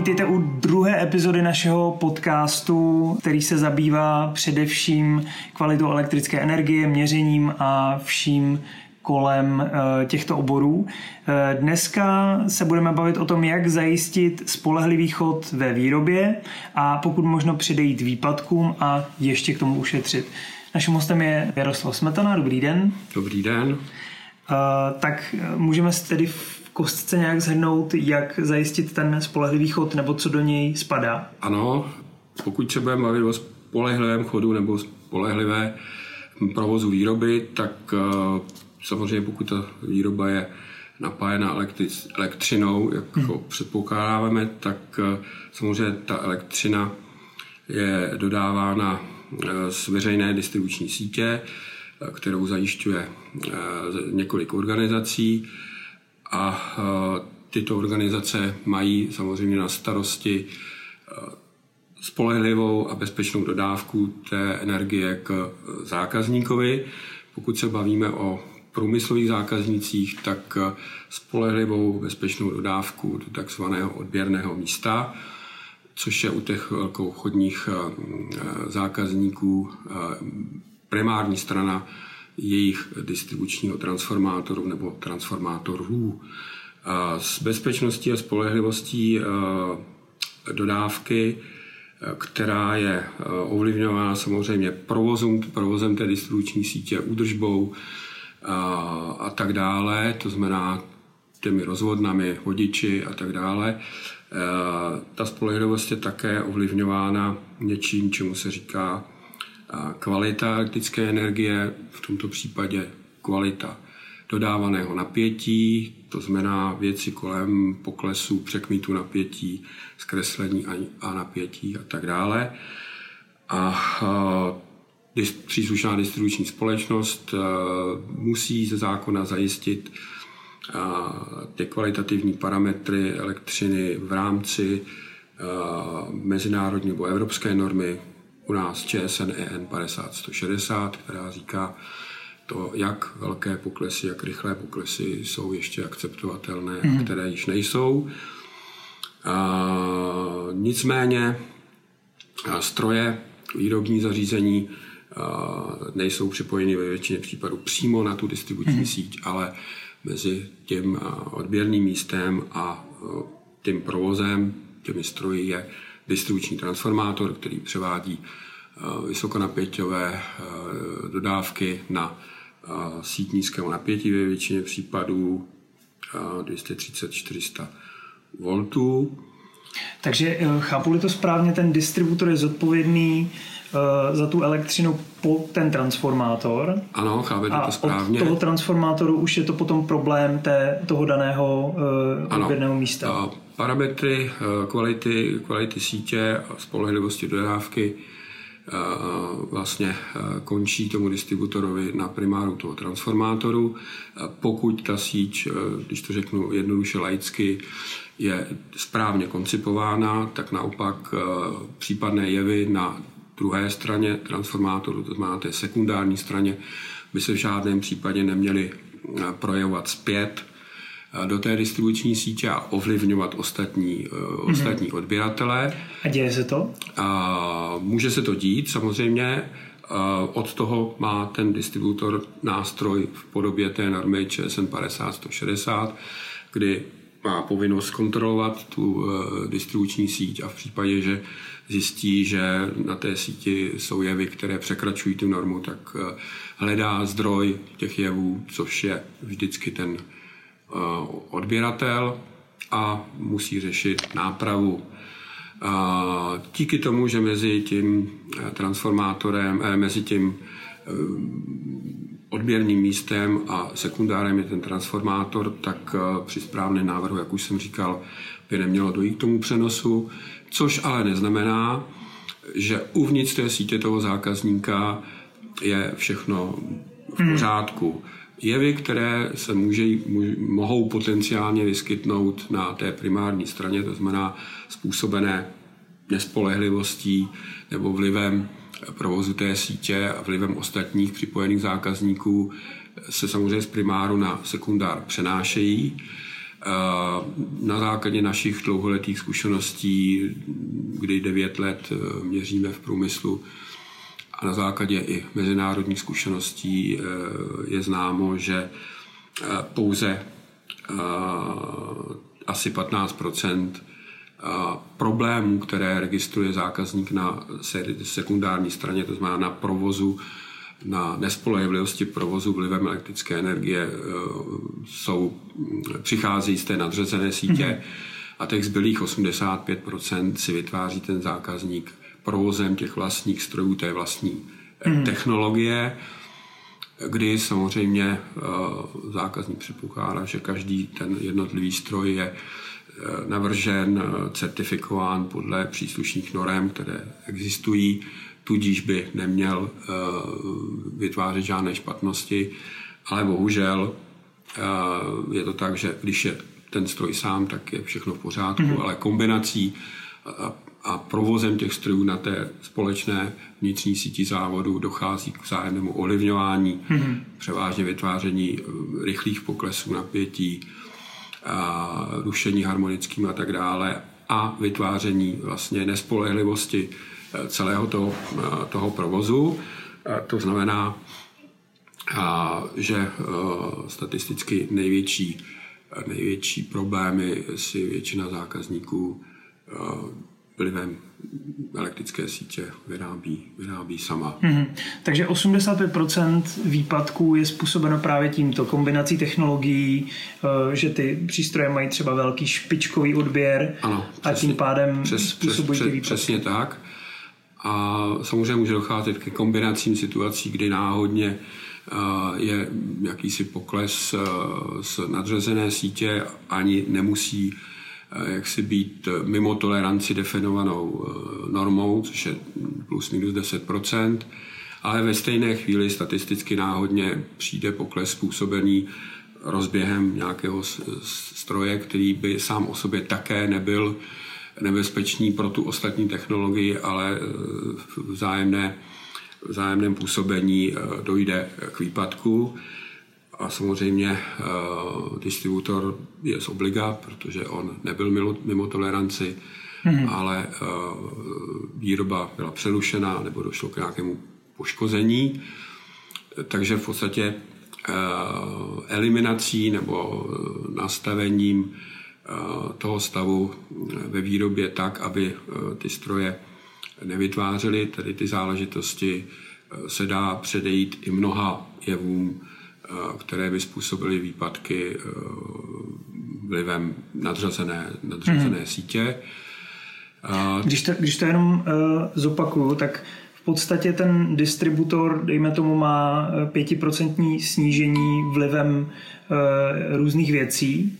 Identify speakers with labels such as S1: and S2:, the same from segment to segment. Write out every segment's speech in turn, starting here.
S1: vítejte u druhé epizody našeho podcastu, který se zabývá především kvalitou elektrické energie, měřením a vším kolem eh, těchto oborů. Eh, dneska se budeme bavit o tom, jak zajistit spolehlivý chod ve výrobě a pokud možno předejít výpadkům a ještě k tomu ušetřit. Naším hostem je Jaroslav Smetana. Dobrý den.
S2: Dobrý den.
S1: Eh, tak můžeme si tedy v kostce nějak zhrnout, jak zajistit ten spolehlivý chod nebo co do něj spadá?
S2: Ano, pokud se budeme bavit o spolehlivém chodu nebo spolehlivé provozu výroby, tak samozřejmě pokud ta výroba je napájena elektric, elektřinou, jak hmm. předpokládáme, tak eh, samozřejmě ta elektřina je dodávána eh, z veřejné distribuční sítě, eh, kterou zajišťuje několik organizací a tyto organizace mají samozřejmě na starosti spolehlivou a bezpečnou dodávku té energie k zákazníkovi. Pokud se bavíme o průmyslových zákaznicích, tak eh, spolehlivou bezpečnou dodávku do takzvaného odběrného místa, což je u těch chodních eh, eh, zákazníků primární strana jejich distribučního transformátoru nebo transformátorů. S bezpečností a spolehlivostí dodávky, která je ovlivňována samozřejmě provozem, provozem té distribuční sítě, údržbou, a, tak dále, to znamená těmi rozvodnami, vodiči a tak dále. Ta spolehlivost je také ovlivňována něčím, čemu se říká kvalita elektrické energie, v tomto případě kvalita dodávaného napětí, to znamená věci kolem poklesu, překmitu napětí, zkreslení a napětí a tak dále. A příslušná distribuční společnost musí ze zákona zajistit ty kvalitativní parametry elektřiny v rámci mezinárodní nebo evropské normy, u nás ČSN EN 50160, která říká to, jak velké poklesy, jak rychlé poklesy jsou ještě akceptovatelné, mm. které již nejsou. A, nicméně stroje, výrobní zařízení nejsou připojeny ve většině případů přímo na tu distribuční hmm. síť, ale mezi tím odběrným místem a tím provozem, těmi stroji je distribuční transformátor, který převádí vysokonapěťové dodávky na síť nízkého napětí ve většině případů 230-400 voltů.
S1: Takže eh, chápu-li to správně, ten distributor je zodpovědný Eh, za tu elektřinu po ten transformátor.
S2: Ano, chápete to správně.
S1: od toho transformátoru už je to potom problém té, toho daného odběrného místa. A
S2: parametry uh, kvality, kvality sítě a spolehlivosti dodávky vlastně končí tomu distributorovi na primáru toho transformátoru. Pokud ta síť, když to řeknu jednoduše laicky, je správně koncipována, tak naopak případné jevy na druhé straně transformátoru, to znamená té sekundární straně, by se v žádném případě neměly eh, projevovat zpět eh, do té distribuční sítě a ovlivňovat ostatní, mm-hmm. ostatní odběratele.
S1: A děje se to?
S2: A může se to dít samozřejmě. Od toho má ten distributor nástroj v podobě té normy ČSN 50-160, kdy má povinnost kontrolovat tu distribuční síť a v případě, že zjistí, že na té síti jsou jevy, které překračují tu normu, tak eh, hledá zdroj těch jevů, což je vždycky ten eh, odběratel a musí řešit nápravu. Díky tomu, že mezi tím eh, transformátorem, mezi tím odběrným místem a sekundárem je ten transformátor, tak při správném návrhu, jak už jsem říkal, by nemělo dojít k tomu přenosu což ale neznamená, že uvnitř té sítě toho zákazníka je všechno v hmm. Jevy, které se může, mohou potenciálně vyskytnout na té primární straně, to znamená způsobené nespolehlivostí nebo vlivem provozu té sítě a vlivem ostatních připojených zákazníků, se samozřejmě z primáru na sekundár přenášejí. Na základě našich dlouholetých zkušeností, kdy 9 let měříme v průmyslu, a na základě i mezinárodních zkušeností je známo, že pouze asi 15% problémů, které registruje zákazník na sekundární straně, to znamená na provozu, na nespolehlivosti provozu vlivem elektrické energie, jsou, přichází z té nadřazené sítě mm-hmm. a těch zbylých 85% si vytváří ten zákazník provozem těch vlastních strojů, té vlastní mm-hmm. technologie, kdy samozřejmě e, zákazník předpokládá, že každý ten jednotlivý stroj je navržen, certifikován podle příslušných norem, které existují, tudíž by neměl eh, vytvářet žádné špatnosti, ale bohužel eh, je to tak, že když je ten stroj sám, tak je všechno v pořádku, mm-hmm. ale kombinací a, a provozem těch strojů na té společné vnitřní síti závodu dochází k vzájemnému ovlivňování, mm-hmm. převážně vytváření eh, rychlých poklesů napětí, a rušení harmonickým a tak dále a vytváření vlastně nespolehlivosti eh, celého toho, eh, toho provozu. To znamená, že eh, statisticky největší, největší problémy si většina zákazníků vlivem elektrické sítě vyrábí, vyrábí sama. Mm-hmm.
S1: Takže 85% výpadků je způsobeno právě tímto kombinací technologií, eh, že ty přístroje mají třeba velký špičkový odběr
S2: ano,
S1: přesně, a tím pádem přes, způsobují přes, ty výpadky.
S2: Přesně tak. A samozřejmě může docházet ke kombinacím situací, kdy náhodně eh, je jakýsi pokles eh, z nadřazené sítě, ani nemusí jak si být eh, mimo toleranci definovanou eh, normou, což je plus minus 10%, ale ve stejné chvíli statisticky náhodně přijde pokles způsobený rozběhem nějakého stroje, který by sám o sobě také nebyl nebezpečný pro tu ostatní technologii, ale v vzájemné, vzájemném působení dojde k výpadku. A samozřejmě uh, distributor je z obliga, protože on nebyl mimo, mimo toleranci, hmm. ale uh, výroba byla přerušena nebo došlo k nějakému poškození. Takže v podstatě uh, eliminací nebo nastavením uh, toho stavu ve výrobě tak, aby uh, ty stroje nevytvářely, tedy ty záležitosti, se dá předejít i mnoha jevům, které by způsobily výpadky e, vlivem nadřazené, nadřazené hmm. sítě.
S1: Když to, když to jenom uh, zopakuju, tak v podstatě ten distributor, dejme tomu, má e, pětiprocentní snížení vlivem uh, různých věcí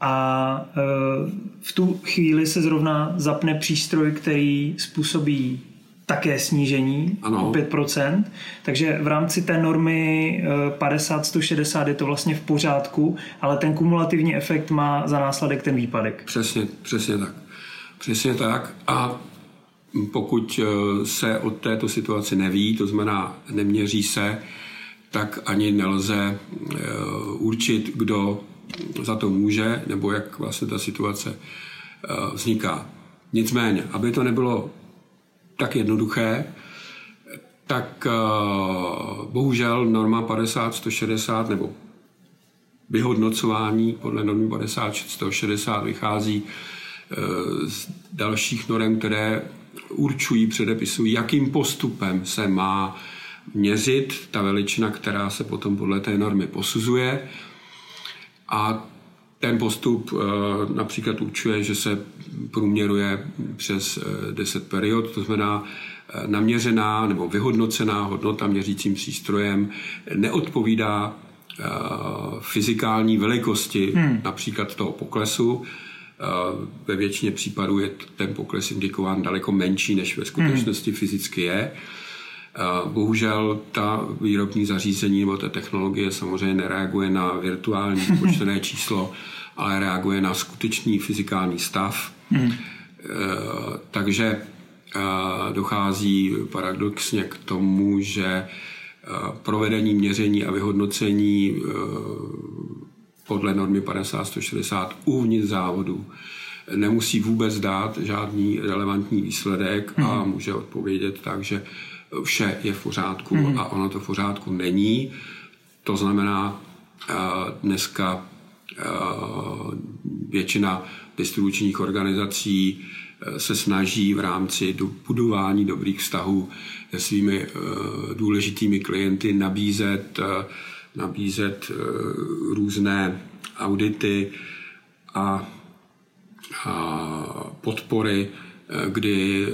S1: a v tu chvíli se zrovna zapne přístroj, který způsobí také snížení ano. o 5%, takže v rámci té normy 50-160 eh, je to vlastně v pořádku, ale ten kumulativní efekt má za následek ten výpadek.
S2: Přesně, přesně tak. Přesně tak a pokud eh, se od této situaci neví, to znamená neměří se, tak ani nelze eh, určit, kdo za to může, nebo jak vlastně ta situace vzniká. Nicméně, aby to nebylo tak jednoduché, tak eh, bohužel norma 50-160 nebo vyhodnocování podle normy 50-160 vychází eh, z dalších norm, které určují, předepisují, jakým postupem se má měřit ta veličina, která se potom podle té normy posuzuje. A ten postup eh, například určuje, že se průměruje přes 10 eh, period, to znamená eh, naměřená nebo vyhodnocená hodnota měřícím přístrojem neodpovídá fyzikální velikosti hmm. například toho poklesu. Ve většině případů je ten pokles indikován daleko menší, než ve skutečnosti hmm. fyzicky je. Bohužel ta výrobní zařízení nebo ta technologie samozřejmě nereaguje na virtuální počtené číslo, ale reaguje na skutečný fyzikální stav. Hmm. Takže eh, dochází paradoxně k tomu, že eh, provedení měření a vyhodnocení podle normy 50-160 uvnitř závodu nemusí vůbec dát žádný relevantní výsledek a může odpovědět tak, že vše je v pořádku mm. a ono to v pořádku není. To znamená, dneska většina distribučních organizací se snaží v rámci budování dobrých vztahů se svými důležitými klienty nabízet, nabízet různé audity a podpory, kdy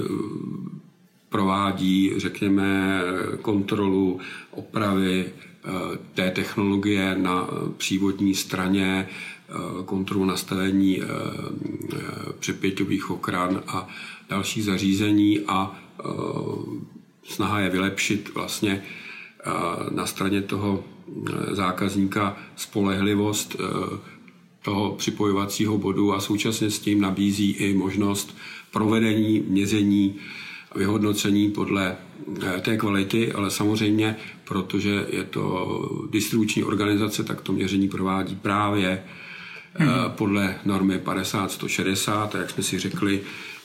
S2: provádí, řekněme, kontrolu opravy eh, té technologie na přívodní straně, eh, kontrolu nastavení eh, přepěťových okran a dalších zařízení a snaha je vylepšit vlastně na straně toho zákazníka spolehlivost toho připojovacího bodu a současně s tím nabízí i možnost provedení měření vyhodnocení podle eh, té kvality, ale samozřejmě, protože je to distribuční organizace, tak to měření provádí právě hmm. podle normy 50-160 a jak jsme si řekli,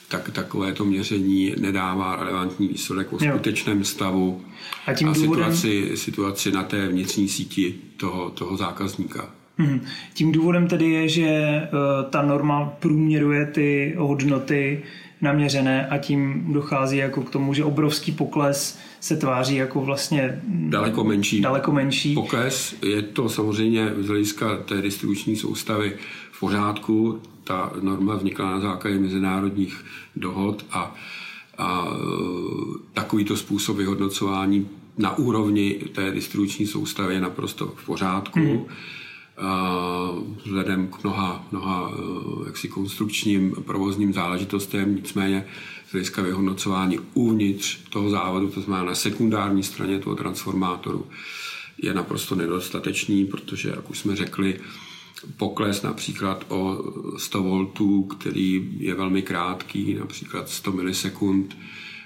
S2: tak takovéto měření nedává relevantní výsledek o skutečném stavu a, tím a důvodem... situaci, situaci na té vnitřní síti toho, toho zákazníka.
S1: Hmm. Tím důvodem tedy je, že uh, ta norma průměruje ty hodnoty naměřené a tím dochází jako k tomu, že obrovský pokles se tváří jako vlastně
S2: daleko menší.
S1: Daleko menší.
S2: Pokles je to samozřejmě z hlediska té distribuční soustavy v pořádku. Ta norma vznikla na základě mezinárodních dohod a, a takovýto způsob vyhodnocování na úrovni té distribuční soustavy je naprosto v pořádku. Hmm vzhledem k mnoha, mnoha eh, jaksi konstrukčním provozním záležitostem, nicméně z hlediska vyhodnocování uvnitř toho závodu, to znamená na sekundární straně toho transformátoru, je naprosto nedostatečný, protože, jak už jsme řekli, pokles například o 100 V, který je velmi krátký, například 100 milisekund,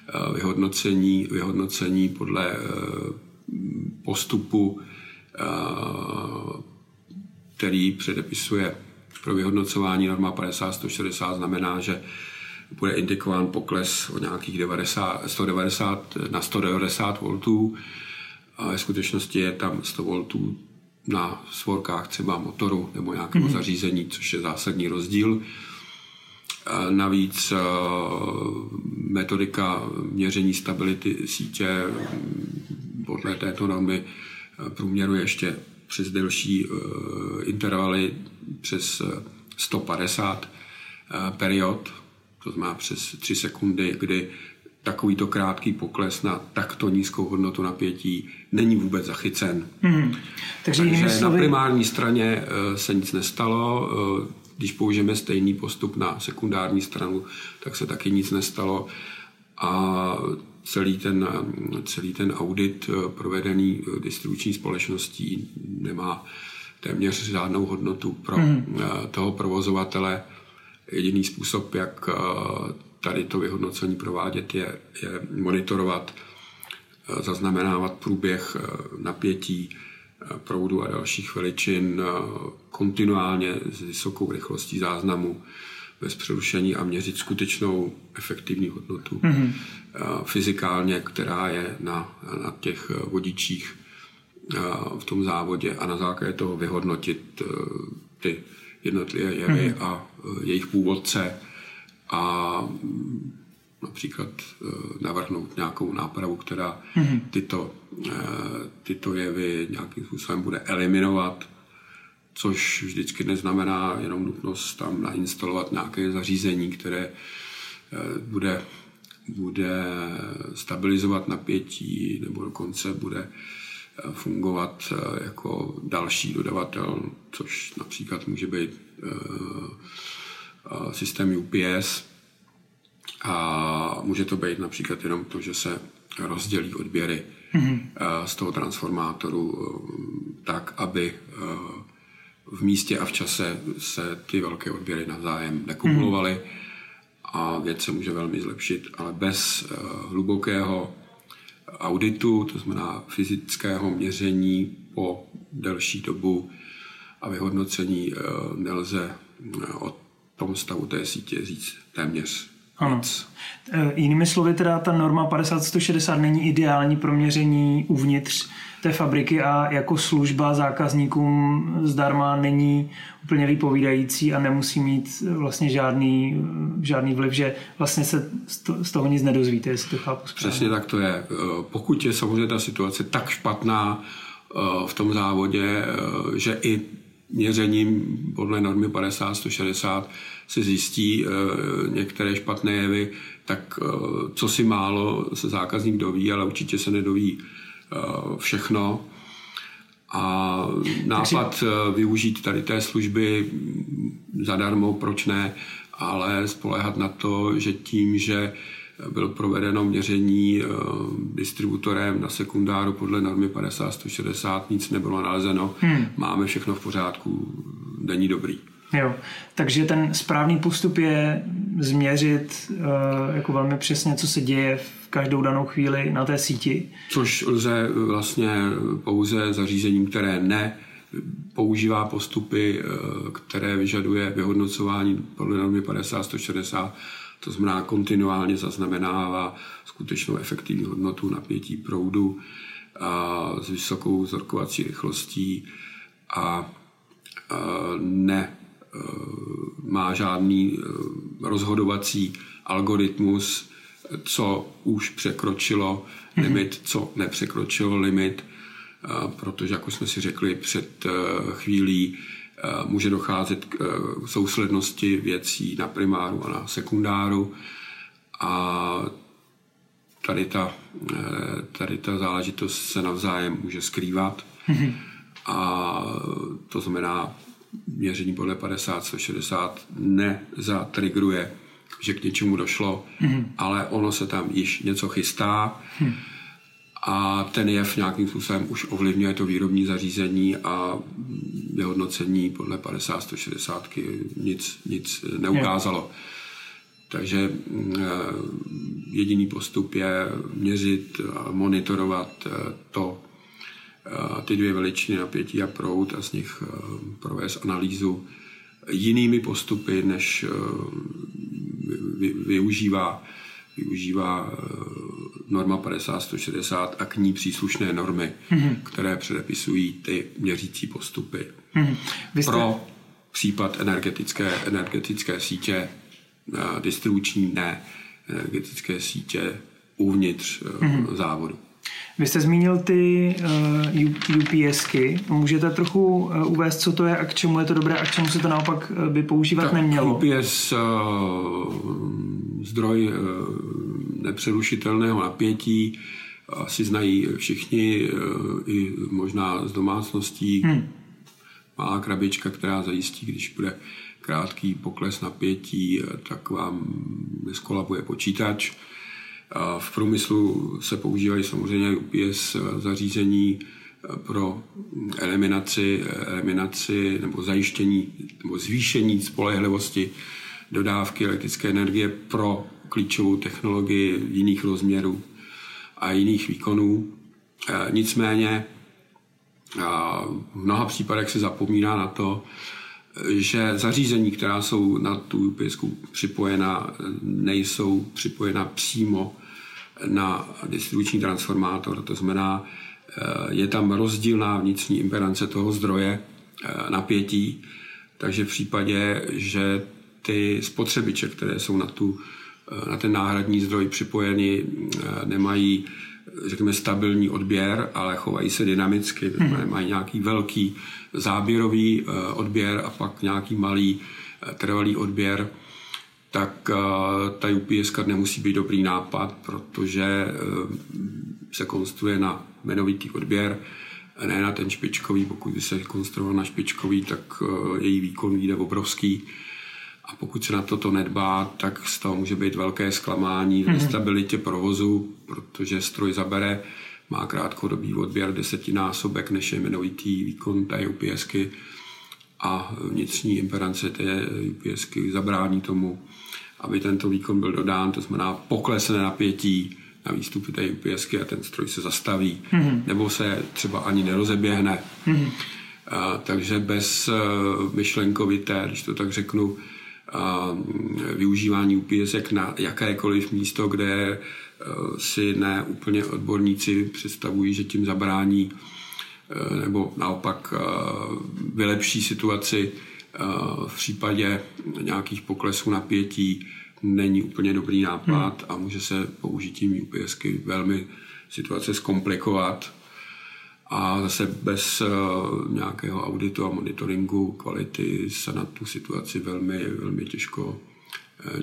S2: eh, vyhodnocení, vyhodnocení podle eh, postupu který předepisuje pro vyhodnocování norma 50-160, znamená, že bude indikován pokles o nějakých 90, 190 na 190 V a ve skutečnosti je tam 100 V na svorkách třeba motoru nebo nějakého mm-hmm. zařízení, což je zásadní rozdíl. Navíc metodika měření stability sítě podle této normy průměruje ještě přes delší eh, intervaly přes 150 eh, eh, period, to znamená přes 3 sekundy, kdy takovýto krátký pokles na takto nízkou hodnotu napětí není vůbec zachycen. Hmm. Takže, Takže na primární straně se nic nestalo. Když použijeme stejný postup na sekundární stranu, tak se taky nic nestalo. A celý ten, celý ten audit eh, provedený eh, distribuční společností nemá téměř žádnou hodnotu pro mm. toho provozovatele. Jediný způsob, jak tady to vyhodnocení provádět, je, je monitorovat, zaznamenávat průběh napětí proudu a dalších veličin kontinuálně s vysokou rychlostí záznamu bez přerušení a měřit skutečnou efektivní hodnotu mm-hmm. fyzikálně, která je na, na těch vodičích v tom závodě a na základě toho vyhodnotit e, ty jednotlivé jevy mm-hmm. a jejich původce a mm, například navrhnout nějakou nápravu, která mm-hmm. tyto, tyto jevy nějakým způsobem bude eliminovat což vždycky neznamená jenom nutnost tam nainstalovat nějaké zařízení, které eh, bude, bude stabilizovat napětí nebo dokonce bude eh, fungovat eh, jako další dodavatel, což například může být systém UPS a může to být například jenom to, že se rozdělí odběry mm-hmm. z toho transformátoru tak, aby v místě a v čase se ty velké odběry navzájem nekumulovaly mm. a věc se může velmi zlepšit, ale bez uh, hlubokého auditu, to znamená fyzického měření po delší dobu a vyhodnocení nelze o tom stavu té sítě říct téměř
S1: ano. Nic. Jinými slovy, teda ta norma 50 není ideální pro měření uvnitř té fabriky a jako služba zákazníkům zdarma není úplně vypovídající a nemusí mít vlastně žádný, žádný vliv, že vlastně se z toho nic nedozvíte, jestli to chápu
S2: správně. Přesně tak to je. Eh, pokud je samozřejmě ta situace tak špatná eh, v tom závodě, eh, že i měřením podle normy 50-160 se zjistí některé špatné jevy, tak co si málo se zákazník doví, ale určitě se nedoví Eh, všechno. A nápad eh, využít tady té služby zadarmo, proč ne, ale spolehat na to, že tím, že bylo provedeno měření eh, distributorem na sekundáru podle normy 50-160, nic nebylo nalezeno, hmm. máme všechno v pořádku, není dobrý.
S1: Jo, takže ten správný postup je změřit uh, jako velmi přesně, co se děje v každou danou chvíli na té síti.
S2: Což lze vlastně pouze zařízením, které ne používá postupy, uh, které vyžaduje vyhodnocování podle normy 50-160, to znamená kontinuálně zaznamenává skutečnou efektivní hodnotu napětí proudu a s vysokou vzorkovací rychlostí a ne Eh, má žádný eh, rozhodovací algoritmus, co už překročilo mhm. limit, co nepřekročilo limit, eh, protože, jak už jsme si řekli před chvílí, může docházet k souslednosti věcí na primáru a na sekundáru a tady ta, tady ta záležitost se navzájem může skrývat mhm. a to znamená měření podle 50, 160 nezatrigruje, že k něčemu došlo, mm-hmm. ale ono se tam již něco chystá mm. a ten jev nějakým způsobem už ovlivňuje to výrobní zařízení a vyhodnocení podle 50, 160 nic, nic neukázalo. Yeah. Takže mm, eh, jediný postup je měřit a monitorovat eh, to, ty dvě veličiny napětí a proud a z nich eh, provést analýzu jinými postupy, než eh, využívá, využívá eh, norma 50-160 a k ní příslušné normy, mm-hmm. které předepisují ty měřící postupy. Mm-hmm. Jste... Pro případ energetické, energetické sítě, distribuční ne, energetické sítě uvnitř mm-hmm. závodu.
S1: Vy jste zmínil ty uh, UPSky. Můžete trochu uh, uvést, co to je a k čemu je to dobré a k čemu se to naopak uh, by používat tak nemělo?
S2: UPS uh, zdroj uh, nepřerušitelného napětí asi znají všichni, uh, i možná z domácností. Hmm. Malá krabička, která zajistí, když bude krátký pokles napětí, tak vám neskolabuje počítač. V průmyslu se používají samozřejmě UPS zařízení eh, pro eliminaci, eliminaci nebo zajištění nebo zvýšení spolehlivosti dodávky elektrické energie pro klíčovou technologii jiných rozměrů a jiných výkonů. Eh, nicméně v mnoha případech se zapomíná na to, že zařízení, která jsou na tu UPS připojena, nejsou připojena přímo na distribuční transformátor. To znamená, eh, je tam rozdílná vnitřní impedance toho zdroje eh, napětí, takže v případě, že ty spotřebiče, které jsou na, tu, eh, na ten náhradní zdroj připojeny, nemají řekněme, stabilní odběr, ale chovají se dynamicky, hmm. mají nějaký velký záběrový odběr a pak nějaký malý trvalý odběr, tak eh, ta UPS nemusí být dobrý nápad, protože eh, se konstruuje na jmenovitý odběr, ne na ten špičkový. Pokud by se konstruoval na špičkový, tak eh, její výkon vyjde obrovský. A pokud se na toto nedbá, tak z toho může být velké zklamání v mm-hmm. stabilitě provozu, protože stroj zabere, má krátkodobý odběr desetinásobek než je jmenovitý výkon té UPSky a vnitřní impedance té UPSky zabrání tomu, aby tento výkon byl dodán, to znamená poklesne napětí na výstupy té UPSky a ten stroj se zastaví, mm-hmm. nebo se třeba ani nerozeběhne. Mm-hmm. A, takže bez myšlenkovité, když to tak řeknu, a, využívání UPS na jakékoliv místo, kde si ne úplně odborníci představují, že tím zabrání nebo naopak vylepší situaci v případě nějakých poklesů napětí není úplně dobrý nápad hmm. a může se použitím UPSky velmi situace zkomplikovat a zase bez nějakého auditu a monitoringu kvality se na tu situaci velmi, velmi těžko,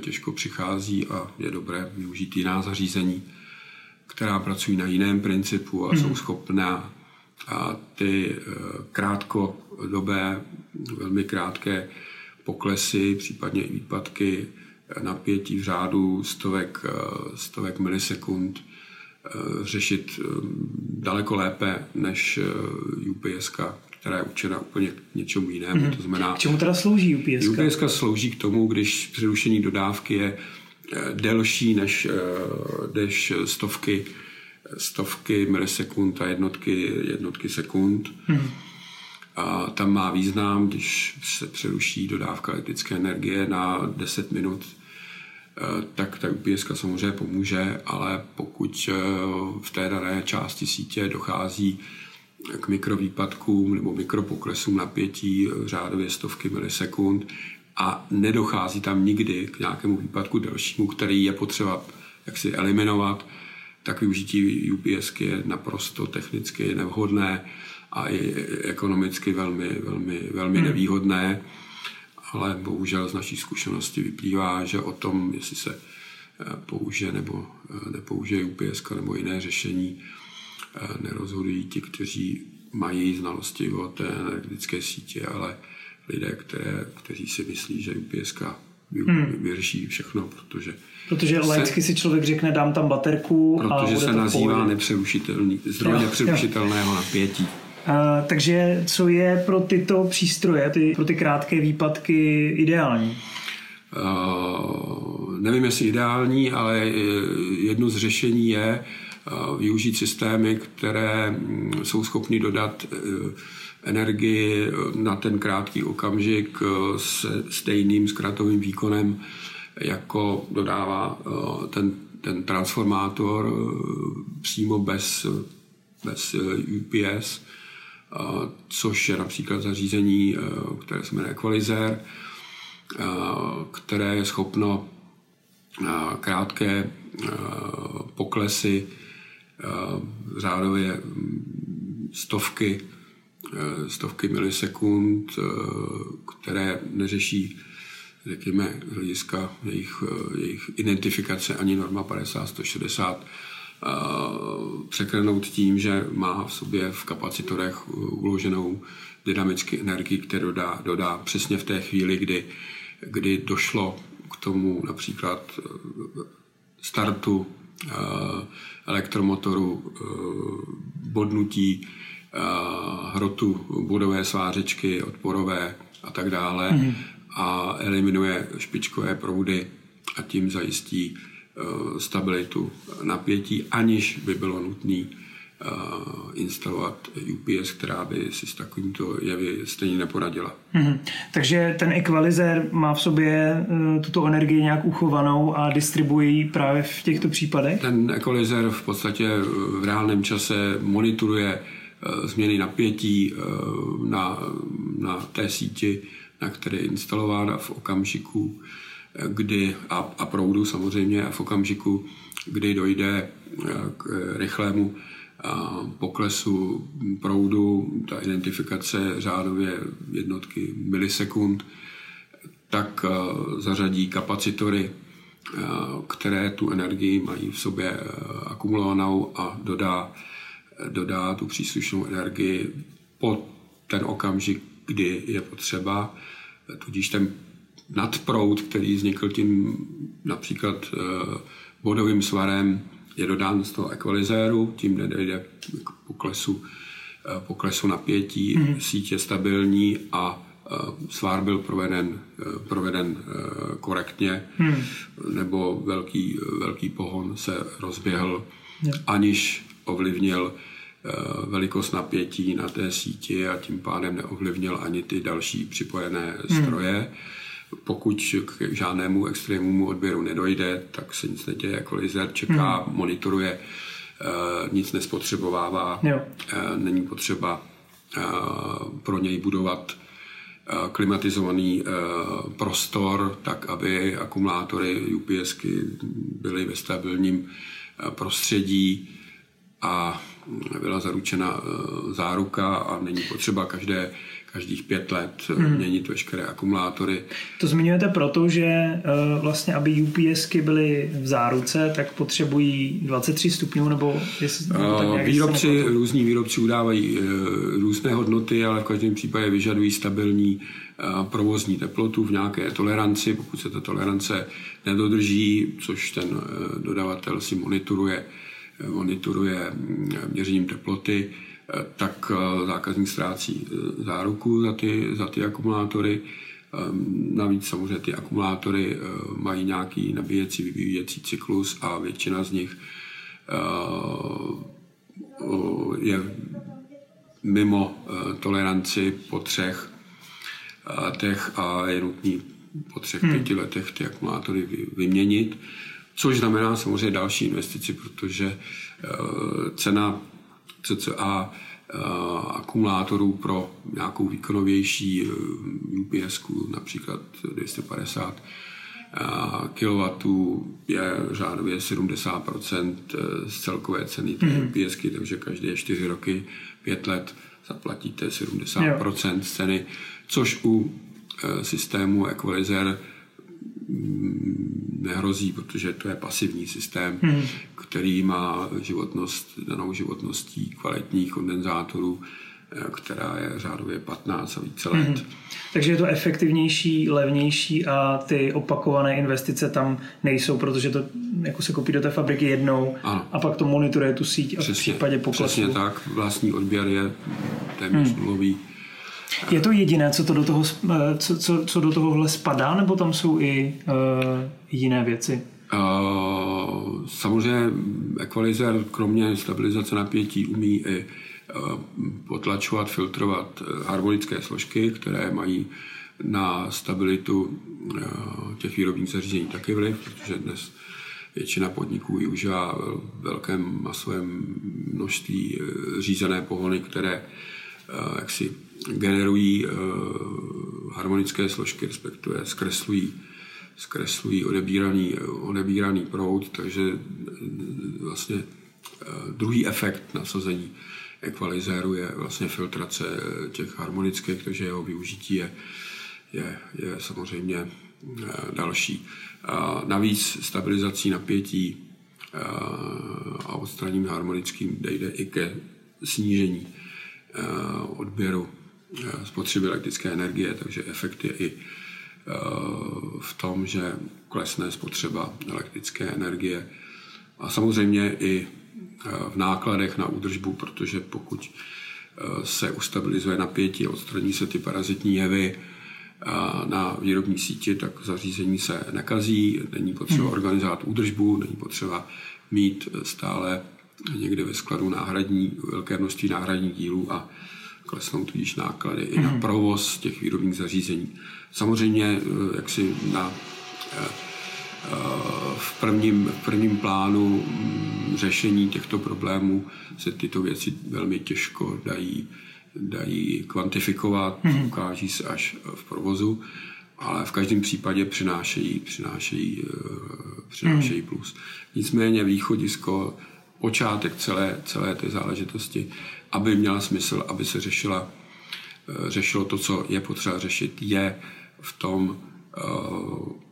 S2: těžko přichází a je dobré využít jiná zařízení, která pracují na jiném principu a hmm. jsou schopná a ty e, krátkodobé, velmi krátké poklesy, případně i výpadky napětí v řádu stovek, e, stovek milisekund e, řešit daleko lépe než UPS, která je určena úplně k něčemu jinému. Mm-hmm.
S1: To znamená, k čemu teda slouží UPS?
S2: UPS slouží k tomu, když přerušení dodávky je delší než, než stovky stovky milisekund a jednotky, jednotky sekund. Hmm. A tam má význam, když se přeruší dodávka elektrické energie na 10 minut, eh, tak ta UPS samozřejmě pomůže, ale pokud eh, v té dané části sítě dochází k mikrovýpadkům nebo mikropoklesům napětí řádově stovky milisekund a nedochází tam nikdy k nějakému výpadku delšímu, který je potřeba jaksi eliminovat, tak využití UPS je naprosto technicky nevhodné a i ekonomicky velmi, velmi, velmi hmm. nevýhodné. Ale bohužel z naší zkušenosti vyplývá, že o tom, jestli se eh, použije nebo eh, nepoužije UPS nebo jiné řešení, eh, nerozhodují ti, kteří mají znalosti o té energetické sítě, ale lidé, které, kteří si myslí, že UPS hmm. vyřeší všechno, protože
S1: Protože laicky si člověk řekne, dám tam baterku
S2: protože a Protože se nazývá nepřerušitelný, zdroj jo, nepřerušitelného jo. napětí.
S1: A, takže co je pro tyto přístroje, ty, pro ty krátké výpadky ideální?
S2: Uh, nevím, jestli ideální, ale jedno z řešení je uh, využít systémy, které mm, jsou schopny dodat uh, energii na ten krátký okamžik se stejným zkratovým výkonem jako dodává eh, ten, ten transformátor eh, přímo bez, bez eh, UPS, což je například zařízení, které se jmenuje Equalizer, které je schopno krátké poklesy řádově stovky, stovky milisekund, které neřeší řekněme, hlediska jejich, jejich identifikace ani norma 50-160 překlenout tím, že má v sobě v kapacitorech uloženou dynamicky energii, kterou dodá, dodá přesně v té chvíli, kdy, kdy došlo k tomu například startu elektromotoru, bodnutí hrotu bodové svářečky, odporové a tak dále. Mm-hmm a eliminuje špičkové proudy a tím zajistí eh, stabilitu napětí, aniž by bylo nutné eh, instalovat UPS, která by si s takovýmto jevy stejně neporadila.
S1: Mm-hmm. Takže ten equalizer má v sobě tuto energii nějak uchovanou a distribuje ji právě v těchto případech?
S2: Ten equalizer v podstatě v reálném čase monitoruje změny napětí uh, na, na té síti na které je instalována v okamžiku, kdy, a, a proudu samozřejmě, a v okamžiku, kdy dojde eh, k rychlému eh, poklesu proudu, ta identifikace řádově jednotky milisekund, tak eh, zařadí kapacitory, které tu energii mají v sobě akumulovanou a dodá, dodá tu příslušnou energii po ten okamžik, kdy je potřeba. Tudíž ten nadproud, který vznikl tím například eh, bodovým svarem, je dodán z toho ekvalizéru, tím nedojde k poklesu, eh, poklesu napětí, mm. síť je stabilní a eh, svár byl proveden, proveden korektně, mm. nebo velký, velký pohon se rozběhl, aniž ovlivnil velikost napětí na té síti a tím pádem neovlivnil ani ty další připojené stroje. Hmm. Pokud k žádnému extrémnímu odběru nedojde, tak se nic neděje. Kolizer čeká, hmm. monitoruje, nic nespotřebovává, jo. není potřeba pro něj budovat klimatizovaný prostor, tak aby akumulátory UPSky byly ve stabilním prostředí a byla zaručena záruka a není potřeba každé každých pět let hmm. měnit veškeré akumulátory.
S1: To zmiňujete proto, že vlastně, aby UPSky byly v záruce, tak potřebují 23 stupňů, nebo jestli, nebo
S2: tak Výrobci, různí výrobci udávají různé hodnoty, ale v každém případě vyžadují stabilní provozní teplotu v nějaké toleranci. Pokud se ta tolerance nedodrží, což ten dodavatel si monitoruje, monitoruje měřením teploty, tak eh, zákazník ztrácí eh, záruku za ty, za ty akumulátory. Ehm, navíc samozřejmě ty akumulátory eh, mají nějaký nabíjecí, vyvíjecí cyklus a většina z nich je mimo toleranci po třech letech a je nutný po třech, hmm. pěti letech ty akumulátory vyměnit, což znamená samozřejmě další investici, protože cena cca eh, akumulátorů pro nějakou výkonovější eh, UPS, například 250 kW je řádově 70% eh, z celkové ceny té mm-hmm. UPSky, takže každé 4 roky, 5 let zaplatíte 70% jo. ceny, což u systému Equalizer nehrozí, protože to je pasivní systém, hmm. který má životnost, danou životností kvalitních kondenzátorů, eh, která je řádově 15 a více let. Hmm.
S1: Takže je to efektivnější, levnější a ty opakované investice tam nejsou, protože to jako se kopí do té fabriky jednou ano. a pak to monitoruje tu síť a přesně, v případě poklesu.
S2: Přesně tak, vlastní odběr je téměř hmm. nulový.
S1: Je to jediné, co, to do toho, eh, co, co, co do tohohle spadá, nebo tam jsou i uh, jiné věci? Uh,
S2: samozřejmě equalizer kromě stabilizace napětí umí i uh, potlačovat, filtrovat harmonické složky, které mají na stabilitu uh, těch výrobních zařízení taky vliv, protože dnes většina podniků využívá velké masovém množství řízené pohony, které jaksi generují uh, harmonické složky, respektive zkreslují, zkreslují odebíraný, odebíraný proud, takže eh, vlastně uh, druhý efekt nasazení ekvalizéru je vlastně filtrace těch harmonických, takže jeho využití je, je, je samozřejmě další. A navíc stabilizací napětí a odstraněním harmonickým jde i ke snížení odběru Eh, spotřeby elektrické energie, takže efekt je i eh, v tom, že klesne spotřeba elektrické energie a samozřejmě i eh, v nákladech na údržbu, protože pokud se ustabilizuje napětí, odstraní se ty parazitní jevy na výrobní síti, tak zařízení se nekazí, není potřeba hmm. organizovat údržbu, není potřeba mít stále někde ve skladu náhradní, velké množství náhradních dílů a klesnou tudíž náklady i na mhm. provoz těch výrobních zařízení. Samozřejmě eh, jak si na eh, eh, v prvním, v prvním plánu mm, řešení těchto problémů se tyto věci velmi těžko dají, dají kvantifikovat, mm. ukáží se až v provozu, ale v každém případě přinášejí, přinášejí, přinášejí mm. plus. Nicméně východisko, počátek celé, celé té záležitosti aby měla smysl, aby se řešila, eh, řešilo to, co je potřeba řešit, je v tom eh,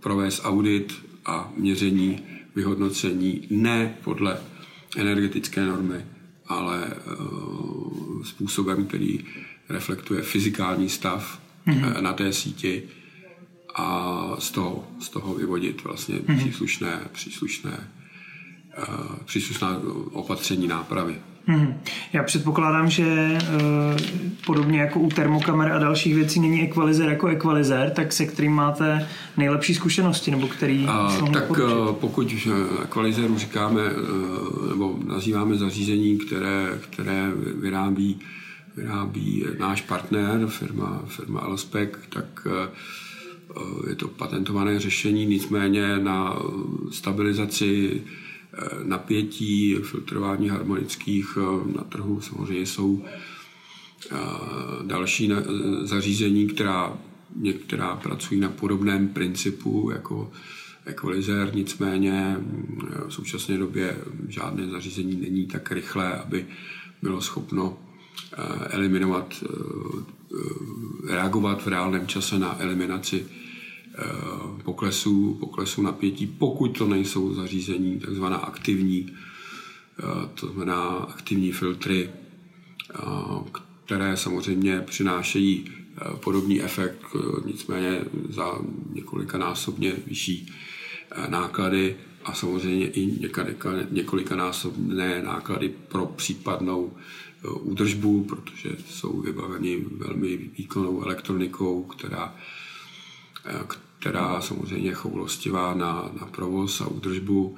S2: provést audit a měření, vyhodnocení ne podle energetické normy, ale eh, způsobem, který reflektuje fyzikální stav mm-hmm. na té síti a z toho, z toho vyvodit vlastně mm-hmm. příslušné, příslušné, příslušná opatření nápravy.
S1: Hmm. Já předpokládám, že e, podobně jako u termokamer a dalších věcí není ekvalizer jako ekvalizer, tak se kterým máte nejlepší zkušenosti, nebo který
S2: a, Tak poručit? pokud ekvalizeru říkáme, nebo nazýváme zařízení, které, které vyrábí, vyrábí náš partner, firma, firma Alspec, tak je to patentované řešení, nicméně na stabilizaci Eh, napětí, filtrování harmonických eh, na trhu samozřejmě jsou eh, další zařízení, která některá pracují na podobném principu jako ekvalizér, nicméně v současné době žádné zařízení není tak rychlé, aby bylo schopno eliminovat, reagovat v reálném čase na eliminaci Eh, poklesu, poklesu napětí, pokud to nejsou zařízení takzvaná aktivní, eh, to znamená aktivní filtry, eh, které samozřejmě přinášejí podobný efekt, nicméně za několikanásobně vyšší náklady a samozřejmě i několikanásobné náklady pro případnou údržbu, protože jsou vybaveni velmi výkonnou elektronikou, která která samozřejmě je choulostivá na, na provoz a údržbu.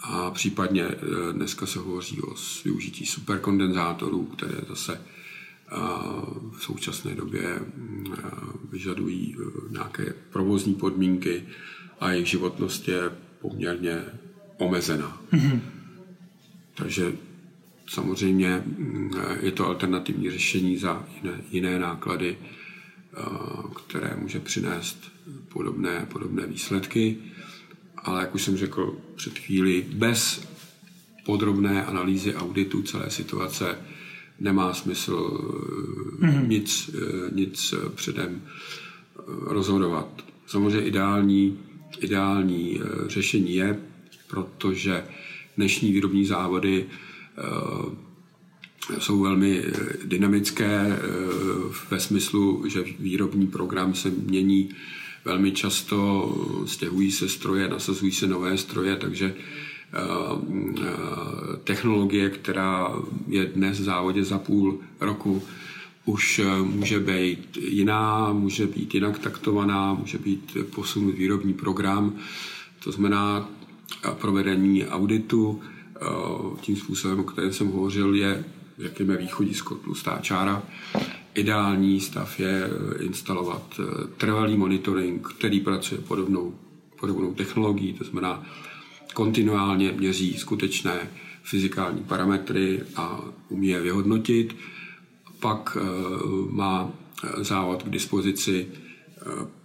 S2: A případně e, dneska se hovoří o využití superkondenzátorů, které zase e, v současné době e, vyžadují nějaké provozní podmínky a jejich životnost je poměrně omezená. Mm-hmm. Takže samozřejmě je to alternativní řešení za jiné, jiné náklady které může přinést podobné, podobné výsledky. Ale jak už jsem řekl před chvíli, bez podrobné analýzy auditu celé situace nemá smysl mm-hmm. nic, e, nic předem e, rozhodovat. Samozřejmě ideální, ideální řešení je, protože dnešní výrobní závody jsou velmi eh, dynamické eh, ve smyslu, že výrobní program se mění velmi často, stěhují se stroje, nasazují se nové stroje, takže eh, technologie, která je dnes v závodě za půl roku, už může být jiná, může být jinak taktovaná, může být posunut výrobní program, to znamená provedení auditu tím způsobem, o kterém jsem hovořil, je řekněme, východisko tlustá čára. Ideální stav je eh, instalovat eh, trvalý monitoring, který pracuje podobnou, podobnou technologií, to znamená kontinuálně měří skutečné fyzikální parametry a umí je vyhodnotit. Pak eh, má závod k dispozici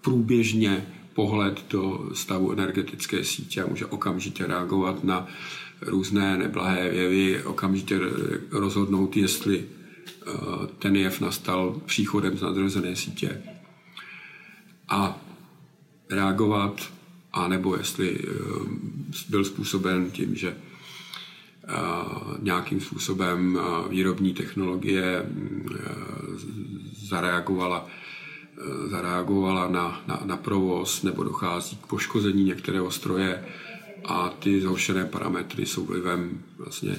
S2: průběžně pohled do stavu energetické sítě a může okamžitě reagovat na různé neblahé jevy, okamžitě rozhodnout, jestli eh, ten jev nastal příchodem z nadrozené sítě a reagovat, anebo jestli eh, byl způsoben tím, že eh, nějakým způsobem výrobní technologie zareagovala, zareagovala na, na, na provoz nebo dochází k poškození některého stroje a ty zhoršené parametry jsou vlivem vlastně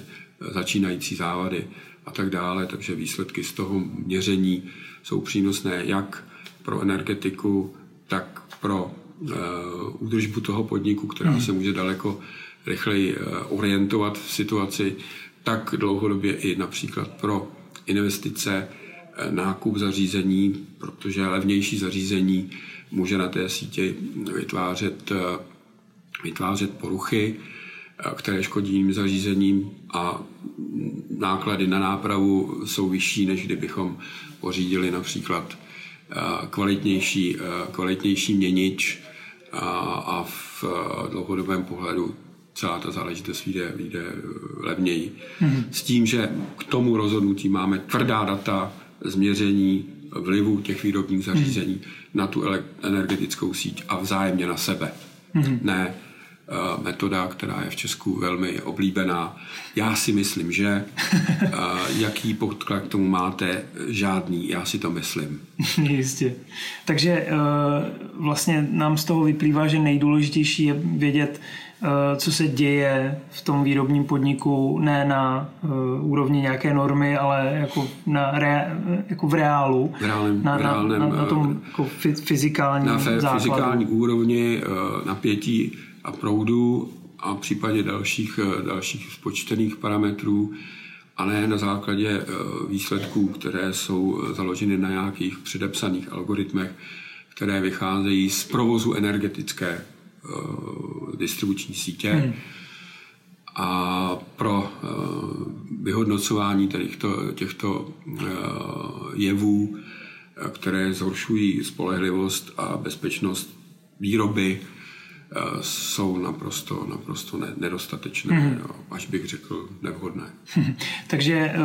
S2: začínající závady a tak dále, takže výsledky z toho měření jsou přínosné jak pro energetiku, tak pro uh, údržbu toho podniku, která hmm. se může daleko rychleji uh, orientovat v situaci, tak dlouhodobě i například pro investice, nákup zařízení, protože levnější zařízení může na té síti vytvářet vytvářet poruchy, eh, které škodí jiným zařízením a náklady na nápravu jsou vyšší, než kdybychom pořídili například eh, kvalitnější, eh, kvalitnější měnič a v dlouhodobém pohledu celá ta záležitost vyjde, vyjde levněji. Mm-hmm. S tím, že k tomu rozhodnutí máme tvrdá data změření vlivu těch výrobních zařízení mm-hmm. na tu energetickou síť a vzájemně na sebe. Mm-hmm. Ne metoda, která je v Česku velmi oblíbená. Já si myslím, že eh, jaký podklad k tomu máte, žádný, já si to myslím.
S1: Jistě. Takže eh, vlastně nám z toho vyplývá, že nejdůležitější je vědět, co se děje v tom výrobním podniku, ne na úrovni nějaké normy, ale jako, na rea, jako v reálu.
S2: V reálném,
S1: na,
S2: v reálném,
S1: na, na tom jako fyzikální
S2: Na fyzikální úrovni napětí a proudu a v případě dalších, dalších spočtených parametrů a ne na základě eh, výsledků, které jsou eh, založeny na nějakých předepsaných algoritmech, které vycházejí z provozu energetické eh, distribuční sítě. Hmm. A pro vyhodnocování těchto, těchto jevů, které zhoršují spolehlivost a bezpečnost výroby, jsou naprosto, naprosto nedostatečné, mm. až bych řekl nevhodné.
S1: Takže eh,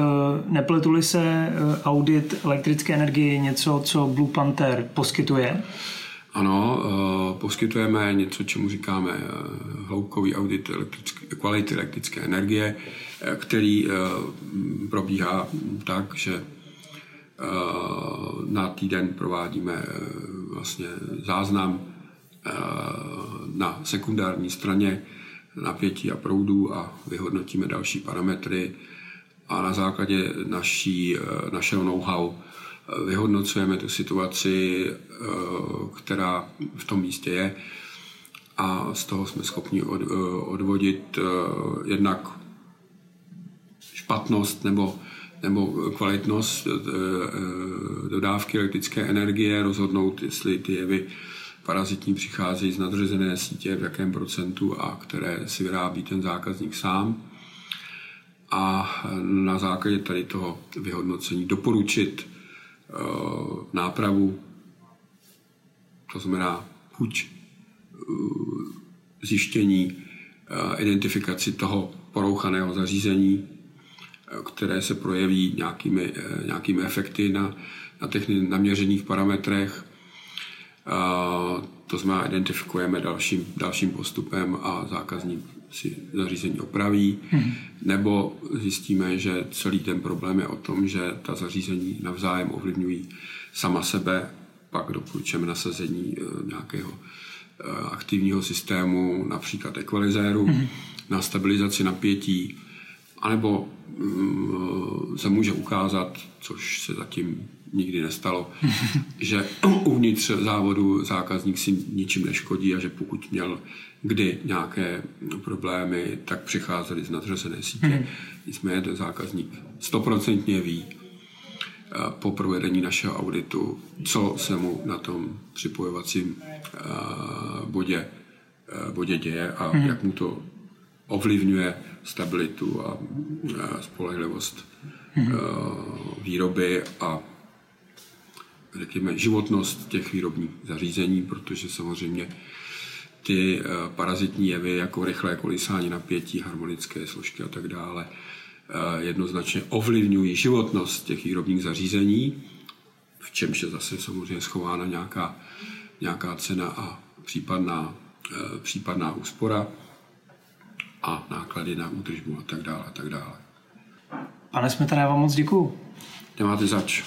S1: nepletuli se eh, audit elektrické energie něco, co Blue Panther poskytuje?
S2: Ano, eh, poskytujeme něco, čemu říkáme hloubkový audit elektrické, kvality elektrické energie, který probíhá tak, že na týden provádíme vlastně záznam na sekundární straně napětí a proudu a vyhodnotíme další parametry. A na základě naší, eh, našeho know-how eh, vyhodnocujeme tu situaci, eh, která v tom místě je. A z toho jsme schopni odvodit jednak špatnost nebo, nebo kvalitnost dodávky elektrické energie, rozhodnout, jestli ty jevy parazitní přicházejí z nadřazené sítě, v jakém procentu a které si vyrábí ten zákazník sám. A na základě tady toho vyhodnocení doporučit uh, nápravu, to znamená buď uh, zjištění, uh, identifikaci toho porouchaného zařízení, které se projeví nějakými, nějakými efekty na, na těch naměřených parametrech, to znamená, identifikujeme dalším, dalším postupem a zákazník si zařízení opraví, hmm. nebo zjistíme, že celý ten problém je o tom, že ta zařízení navzájem ovlivňují sama sebe, pak doporučujeme nasazení e, nějakého e, aktivního systému, například ekvalizéru, hmm. na stabilizaci napětí, anebo mm, se může ukázat, což se zatím nikdy nestalo, že uvnitř závodu zákazník si ničím neškodí a že pokud měl kdy nějaké problémy, tak přicházeli z nadřazené sítě. Hmm. Nicméně ten zákazník stoprocentně ví eh, po provedení našeho auditu, co se mu na tom připojovacím eh, bodě, eh, bodě děje a hmm. jak mu to ovlivňuje stabilitu a spolehlivost hmm. výroby a řekněme, životnost těch výrobních zařízení, protože samozřejmě ty eh, parazitní jevy, jako rychlé kolísání napětí, harmonické složky a tak dále, eh, jednoznačně ovlivňují životnost těch výrobních zařízení, v čemž je zase samozřejmě schována nějaká, nějaká cena a případná, eh, případná úspora a náklady na údržbu a tak dále. A tak dále.
S1: Pane Smetana, já vám moc děkuju.
S2: Nemáte zač.